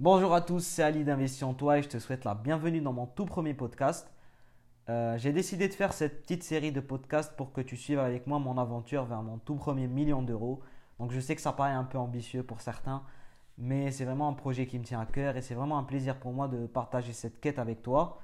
Bonjour à tous, c'est Ali d'Investi en toi et je te souhaite la bienvenue dans mon tout premier podcast. Euh, j'ai décidé de faire cette petite série de podcasts pour que tu suives avec moi mon aventure vers mon tout premier million d'euros. Donc je sais que ça paraît un peu ambitieux pour certains, mais c'est vraiment un projet qui me tient à cœur et c'est vraiment un plaisir pour moi de partager cette quête avec toi.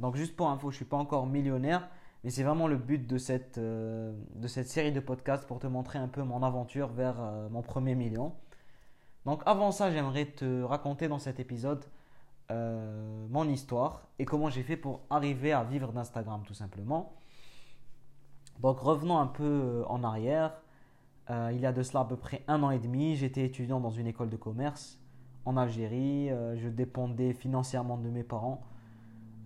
Donc juste pour info, je ne suis pas encore millionnaire, mais c'est vraiment le but de cette, euh, de cette série de podcasts pour te montrer un peu mon aventure vers euh, mon premier million. Donc avant ça, j'aimerais te raconter dans cet épisode euh, mon histoire et comment j'ai fait pour arriver à vivre d'Instagram tout simplement. Donc revenons un peu euh, en arrière. Euh, il y a de cela à peu près un an et demi, j'étais étudiant dans une école de commerce en Algérie. je dépendais financièrement de mes parents.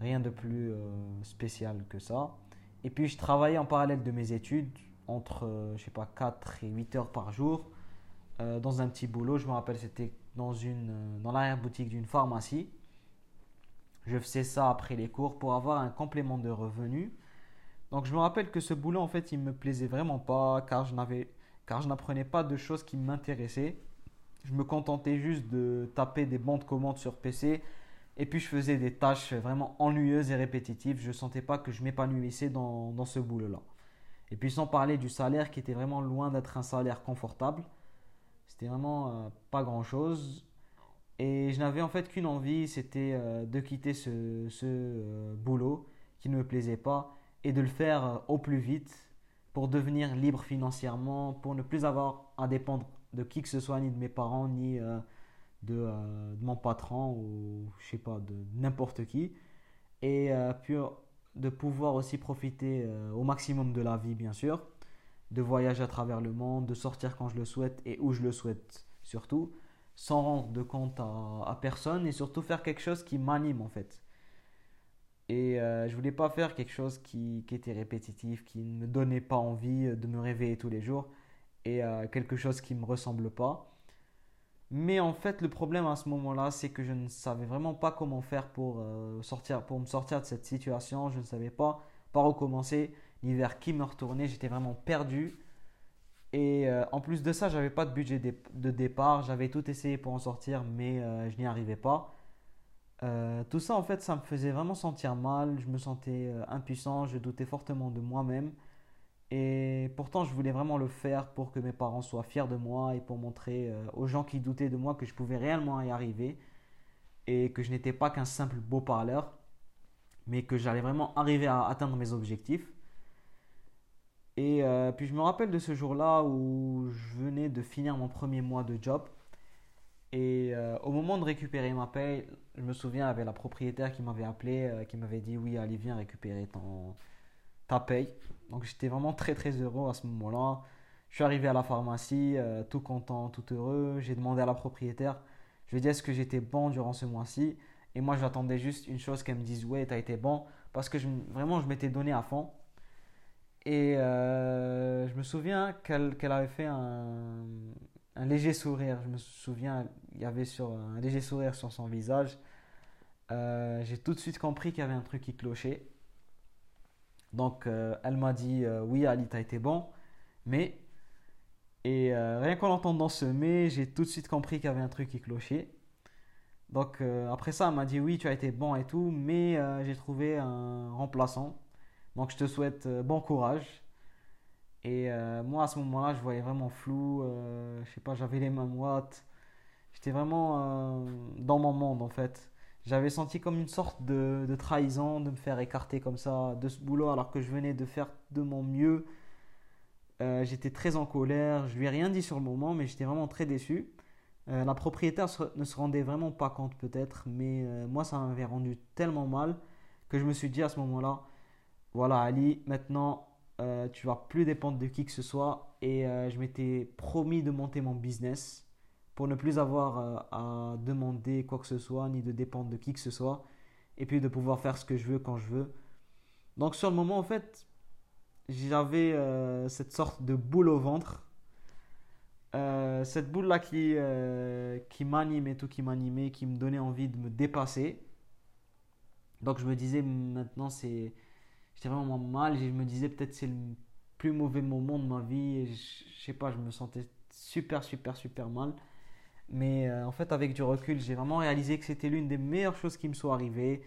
Rien de plus spécial que ça. Et puis je travaillais en parallèle de mes études entre, je sais pas, 4 et 8 heures par jour euh, dans un petit boulot. Je me rappelle, c'était dans, une, euh, dans l'arrière-boutique d'une pharmacie. Je faisais ça après les cours pour avoir un complément de revenus. Donc je me rappelle que ce boulot, en fait, il me plaisait vraiment pas car je n'avais car je n'apprenais pas de choses qui m'intéressaient. Je me contentais juste de taper des bandes commandes sur PC et puis je faisais des tâches vraiment ennuyeuses et répétitives. Je ne sentais pas que je m'épanouissais dans, dans ce boulot-là. Et puis sans parler du salaire qui était vraiment loin d'être un salaire confortable. C'était vraiment euh, pas grand chose. Et je n'avais en fait qu'une envie, c'était euh, de quitter ce, ce euh, boulot qui ne me plaisait pas et de le faire au plus vite pour devenir libre financièrement, pour ne plus avoir à dépendre de qui que ce soit, ni de mes parents, ni de, de, mon patron ou je sais pas, de n'importe qui. Et puis de pouvoir aussi profiter au maximum de la vie, bien sûr de voyager à travers le monde, de sortir quand je le souhaite et où je le souhaite surtout, sans rendre de compte à, personne et surtout faire quelque chose qui m'anime en fait. Et euh, je voulais pas faire quelque chose qui, était répétitif, qui ne me donnait pas envie de me réveiller tous les jours et euh, quelque chose qui me ressemble pas. Mais en fait, le problème à ce moment-là, c'est que je ne savais vraiment pas comment faire pour, euh, sortir, pour me sortir de cette situation. Je ne savais pas par où commencer vers qui me retourner. J'étais vraiment perdu. Et euh, en plus de ça, j'avais pas de budget de départ. J'avais tout essayé pour en sortir, mais euh, je n'y arrivais pas. Euh, tout ça, en fait, ça me faisait vraiment sentir mal. Je me sentais impuissant. Je doutais fortement de moi-même. Et pourtant, je voulais vraiment le faire pour que mes parents soient fiers de moi et pour montrer aux gens qui doutaient de moi que je pouvais réellement y arriver et que je n'étais pas qu'un simple beau parleur, mais que j'allais vraiment arriver à atteindre mes objectifs. Et euh, puis je me rappelle de ce jour-là où je venais de finir mon premier mois de job. Et euh, au moment de récupérer ma paye, je me souviens, il y avait la propriétaire qui m'avait appelé, euh, qui m'avait dit Oui, allez, viens récupérer ton, ta paye. Donc j'étais vraiment très très heureux à ce moment-là. Je suis arrivé à la pharmacie, tout content, tout heureux. J'ai demandé à la propriétaire Je lui ai dit Est-ce que j'étais bon durant ce mois-ci? Et moi, j'attendais juste une chose qu'elle me dise Ouais, t'as été bon. Parce que vraiment, je m'étais donné à fond. Et euh, je me souviens qu'elle avait fait un, léger sourire. Je me souviens, il y avait sur, un léger sourire sur son visage. Euh, j'ai tout de suite compris qu'il y avait un truc qui clochait. Donc, euh, elle m'a dit Oui, Ali, t'as été bon. Mais, et rien qu'en entendant ce mais, j'ai tout de suite compris qu'il y avait un truc qui clochait. Donc, après ça, elle m'a dit Oui, tu as été bon et tout. Mais j'ai trouvé un remplaçant donc je te souhaite euh, bon courage. Et euh, moi à ce moment-là, je voyais vraiment flou. Euh, je sais pas, j'avais les mains moites. J'étais vraiment dans mon monde en fait. J'avais senti comme une sorte de, trahison de me faire écarter comme ça de ce boulot alors que je venais de faire de mon mieux. j'étais très en colère. Je lui ai rien dit sur le moment, mais j'étais vraiment très déçu. la propriétaire ne se rendait vraiment pas compte peut-être, mais moi ça m'avait rendu tellement mal que je me suis dit à ce moment-là, voilà Ali, maintenant euh, tu vas plus dépendre de qui que ce soit et euh, je m'étais promis de monter mon business pour ne plus avoir euh, à demander quoi que ce soit ni de dépendre de qui que ce soit et puis de pouvoir faire ce que je veux quand je veux. Donc sur le moment en fait j'avais cette sorte de boule au ventre. cette boule là qui, qui m'animait, tout qui m'animait, qui me donnait envie de me dépasser. Donc je me disais maintenant c'est j'étais vraiment mal. Je me disais peut-être c'est le plus mauvais moment de ma vie. Et je, sais pas, je me sentais super, super, super mal. Mais en fait, avec du recul, j'ai vraiment réalisé que c'était l'une des meilleures choses qui me soit arrivées.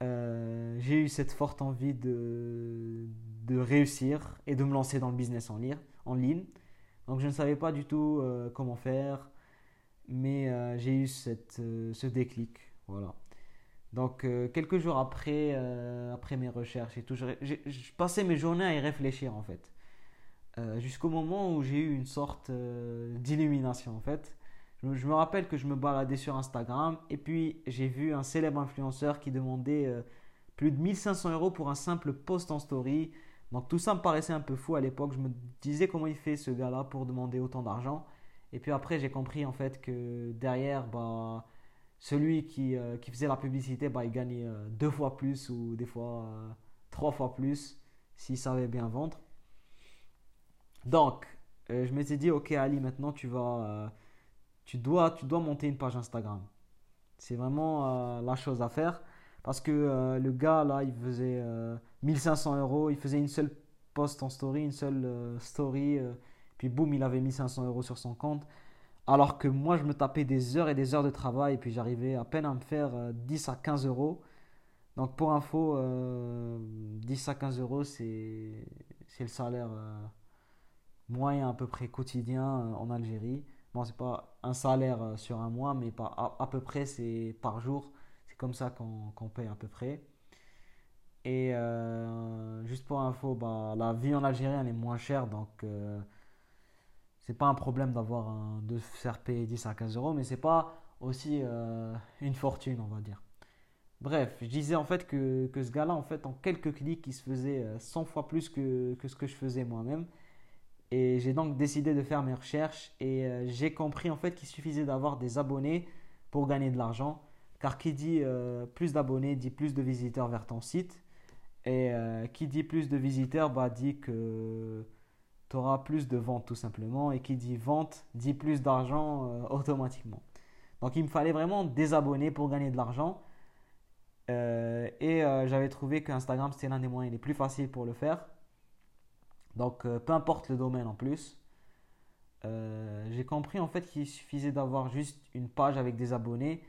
j'ai eu cette forte envie de, de réussir et de me lancer dans le business en, en ligne. Donc je ne savais pas du tout comment faire, mais j'ai eu cette, ce déclic. Voilà. Donc, euh, quelques jours après, euh, après mes recherches et tout, je, passais mes journées à y réfléchir en fait. Euh, jusqu'au moment où j'ai eu une sorte d'illumination en fait. Je, je, me rappelle que je me baladais sur Instagram et puis j'ai vu un célèbre influenceur qui demandait plus de 1500 euros pour un simple post en story. Donc tout ça me paraissait un peu fou à l'époque. Je me disais comment il fait ce gars-là pour demander autant d'argent. Et puis après j'ai compris en fait que derrière, bah celui qui, euh, qui, faisait la publicité, bah, il gagnait euh, deux fois plus ou des fois euh, trois fois plus s'il savait bien vendre. Donc, je m'étais dit, ok Ali, maintenant tu vas, tu dois, tu dois monter une page Instagram. C'est vraiment la chose à faire parce que le gars là, il faisait 1500 euros, il faisait une seule post en story, une seule story, puis boum, il avait 1500 euros sur son compte. Alors que moi, je me tapais des heures et des heures de travail et puis j'arrivais à peine à me faire 10 euh, à 15 euros. Donc pour info, 10 euh, à 15 euros, c'est le salaire euh, moyen à peu près quotidien en Algérie. Bon, c'est pas un salaire sur un mois, mais pas, à, peu près c'est par jour. C'est comme ça qu'on paye à peu près. Et juste pour info, bah, la vie en Algérie elle est moins chère, donc c'est pas un problème d'avoir de faire payer 10 à 15 euros, mais c'est pas aussi euh, une fortune, on va dire. Bref, je disais en fait que, que ce gars-là, en fait, en quelques clics, il se faisait 100 euh, fois plus que, que ce que je faisais moi-même. Et j'ai donc décidé de faire mes recherches et euh, j'ai compris en fait qu'il suffisait d'avoir des abonnés pour gagner de l'argent. Car qui dit plus d'abonnés dit plus de visiteurs vers ton site. Et qui dit plus de visiteurs bah, dit que tu auras plus de ventes tout simplement. Et qui dit vente dit plus d'argent euh, automatiquement. Donc il me fallait vraiment des abonnés pour gagner de l'argent. Euh, et euh, j'avais trouvé qu'Instagram c'était l'un des moyens les plus faciles pour le faire. Donc peu importe le domaine en plus. J'ai compris en fait qu'il suffisait d'avoir juste une page avec des abonnés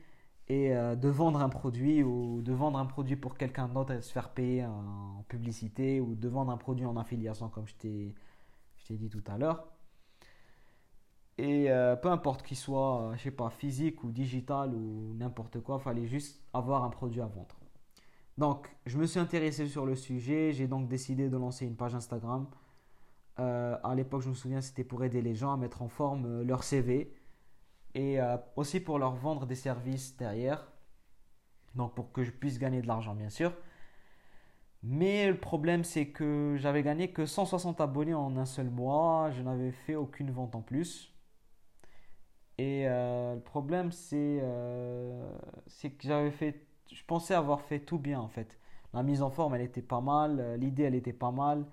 et de vendre un produit ou de vendre un produit pour quelqu'un d'autre et se faire payer en publicité ou de vendre un produit en affiliation comme je t'ai dit tout à l'heure. Et euh, peu importe qu'il soit, euh, je sais pas, physique ou digital ou n'importe quoi, fallait juste avoir un produit à vendre. Donc, je me suis intéressé sur le sujet. J'ai donc décidé de lancer une page Instagram. Euh, à l'époque, je me souviens, c'était pour aider les gens à mettre en forme leur CV et aussi pour leur vendre des services derrière. Donc, pour que je puisse gagner de l'argent, bien sûr. Mais le problème, c'est que j'avais gagné que 160 abonnés en un seul mois. Je n'avais fait aucune vente en plus. Et euh, le problème, euh, c'est que j'avais fait. Je pensais avoir fait tout bien en fait. La mise en forme, elle était pas mal. L'idée, elle était pas mal.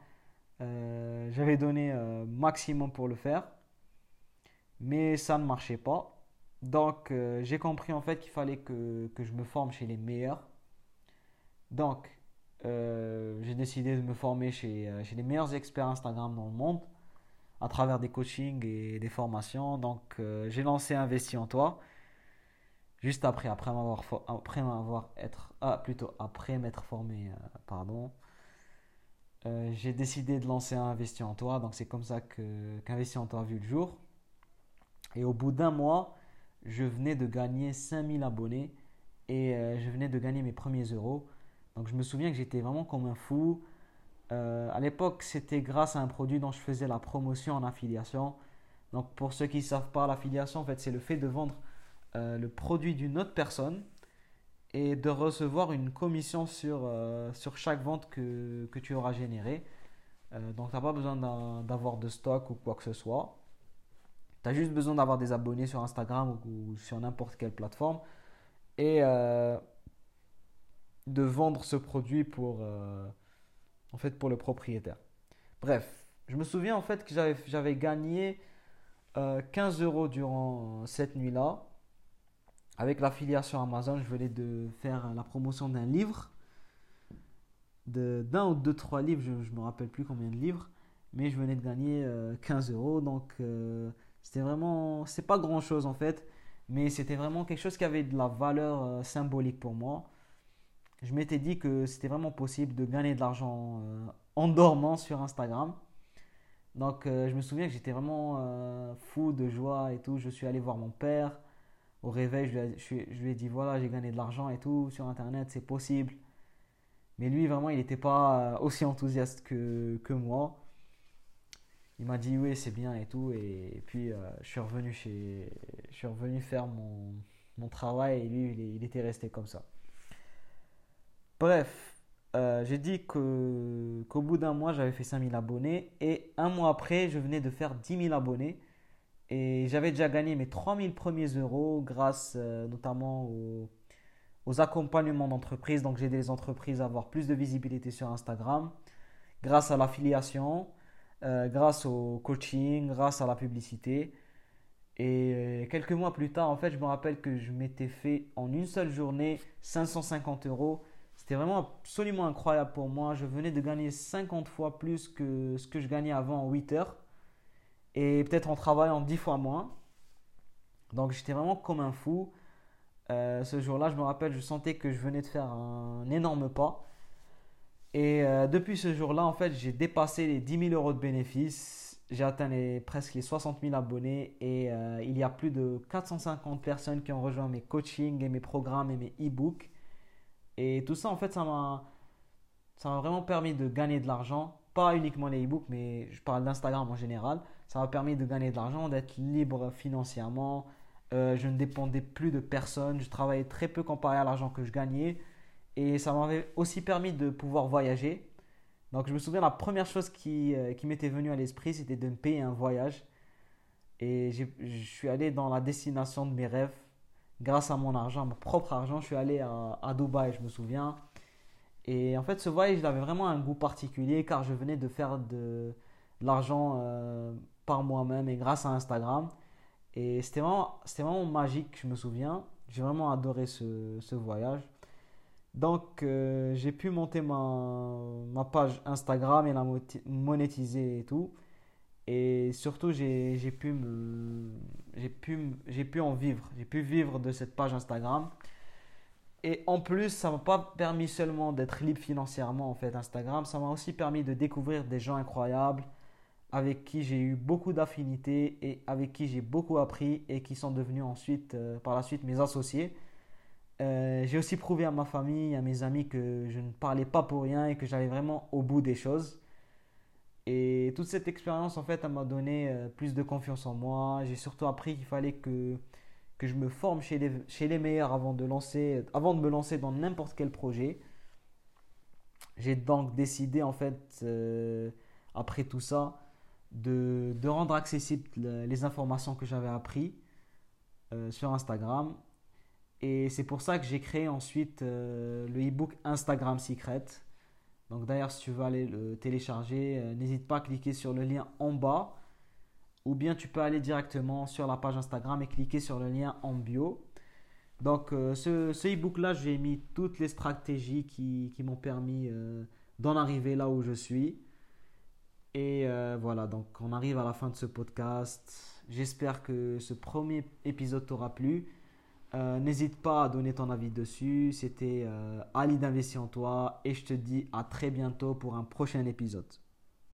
Euh, j'avais donné maximum pour le faire. Mais ça ne marchait pas. Donc, j'ai compris en fait qu'il fallait que, que je me forme chez les meilleurs. Donc, euh, j'ai décidé de me former chez, euh, chez, les meilleurs experts Instagram dans le monde à travers des coachings et des formations. Donc, euh, j'ai lancé Investi en toi. Juste après, après m'avoir, après m'avoir être, ah, plutôt après m'être formé, pardon. j'ai décidé de lancer Investi en toi. Donc, c'est comme ça que, qu'Investi en toi a vu le jour. Et au bout d'un mois, je venais de gagner 5000 abonnés et je venais de gagner mes premiers euros. Donc je me souviens que j'étais vraiment comme un fou. Euh, à l'époque, c'était grâce à un produit dont je faisais la promotion en affiliation. Donc pour ceux qui ne savent pas, l'affiliation, en fait, c'est le fait de vendre euh, le produit d'une autre personne et de recevoir une commission sur, euh, sur chaque vente que, que tu auras générée. donc tu n'as pas besoin d'avoir de stock ou quoi que ce soit. Tu as juste besoin d'avoir des abonnés sur Instagram ou, ou sur n'importe quelle plateforme. Et de vendre ce produit pour, euh, en fait, pour le propriétaire. Bref, je me souviens en fait que j'avais gagné 15 euh, euros durant cette nuit-là. Avec l'affiliation Amazon, je venais de faire la promotion d'un livre, d'un ou deux, trois livres, je ne me rappelle plus combien de livres, mais je venais de gagner 15 euh, euros. Donc, c'était vraiment, c'est pas grand chose en fait. mais c'était vraiment quelque chose qui avait de la valeur symbolique pour moi. Je m'étais dit que c'était vraiment possible de gagner de l'argent euh, en dormant sur Instagram. Donc je me souviens que j'étais vraiment fou de joie et tout. Je suis allé voir mon père. Au réveil, je lui ai dit voilà, j'ai gagné de l'argent et tout sur Internet, c'est possible. Mais lui, vraiment, il n'était pas aussi enthousiaste que, que moi il m'a dit oui c'est bien et tout et, puis euh, je suis revenu chez je suis revenu faire mon, mon travail et lui il, était resté comme ça bref euh, j'ai dit que qu'au bout d'un mois j'avais fait 5000 abonnés et un mois après je venais de faire 10 000 abonnés et j'avais déjà gagné mes 3000 premiers euros grâce euh, notamment aux, aux accompagnements d'entreprises donc j'ai aidé les entreprises à avoir plus de visibilité sur Instagram grâce à l'affiliation euh, grâce au coaching, grâce à la publicité. Et quelques mois plus tard, en fait, je me rappelle que je m'étais fait en une seule journée 550 euros. C'était vraiment absolument incroyable pour moi. Je venais de gagner 50 fois plus que ce que je gagnais avant en 8 heures. Et peut-être en travaillant 10 fois moins. Donc j'étais vraiment comme un fou. Euh, ce jour-là, je me rappelle, je sentais que je venais de faire un énorme pas. Et euh, depuis ce jour-là, en fait, j'ai dépassé les 10 000 euros de bénéfices. J'ai atteint presque les 60 000 abonnés et euh, il y a plus de 450 personnes qui ont rejoint mes coachings et mes programmes et mes e-books. Et tout ça, en fait, ça m'a, vraiment permis de gagner de l'argent. Pas uniquement les e-books, mais je parle d'Instagram en général. Ça m'a permis de gagner de l'argent, d'être libre financièrement. Euh, je ne dépendais plus de personne. Je travaillais très peu comparé à l'argent que je gagnais. Et ça m'avait aussi permis de pouvoir voyager. Donc je me souviens, la première chose qui, euh, qui m'était venue à l'esprit, c'était de me payer un voyage. Et je suis allé dans la destination de mes rêves. Grâce à mon argent, mon propre argent, je suis allé à, Dubaï, je me souviens. Et en fait, ce voyage, il avait vraiment un goût particulier car je venais de faire de, l'argent euh, par moi-même et grâce à Instagram. Et c'était vraiment, vraiment magique, je me souviens. J'ai vraiment adoré ce, ce voyage. Donc, euh, j'ai pu monter ma, ma, page Instagram et la monétiser et tout. Et surtout, j'ai pu, pu, pu en vivre. J'ai pu vivre de cette page Instagram. Et en plus, ça m'a pas permis seulement d'être libre financièrement, en fait, Instagram. Ça m'a aussi permis de découvrir des gens incroyables avec qui j'ai eu beaucoup d'affinités et avec qui j'ai beaucoup appris et qui sont devenus ensuite, euh, par la suite, mes associés. Euh, j'ai aussi prouvé à ma famille, à mes amis que je ne parlais pas pour rien et que j'allais vraiment au bout des choses. Et toute cette expérience, en fait, m'a donné euh, plus de confiance en moi. J'ai surtout appris qu'il fallait que, que je me forme chez les, chez les meilleurs avant de, lancer, avant de me lancer dans n'importe quel projet. J'ai donc décidé, en fait, euh, après tout ça, de, de rendre accessibles les informations que j'avais apprises sur Instagram et c'est pour ça que j'ai créé ensuite euh, le e-book Instagram Secret. Donc d'ailleurs, si tu veux aller le télécharger, euh, n'hésite pas à cliquer sur le lien en bas. Ou bien tu peux aller directement sur la page Instagram et cliquer sur le lien en bio. Donc euh, ce, ce e-book là, j'ai mis toutes les stratégies qui, qui m'ont permis d'en arriver là où je suis. Et voilà, donc on arrive à la fin de ce podcast. J'espère que ce premier épisode t'aura plu. Euh, n'hésite pas à donner ton avis dessus. C'était euh, Ali d'investir en toi et je te dis à très bientôt pour un prochain épisode.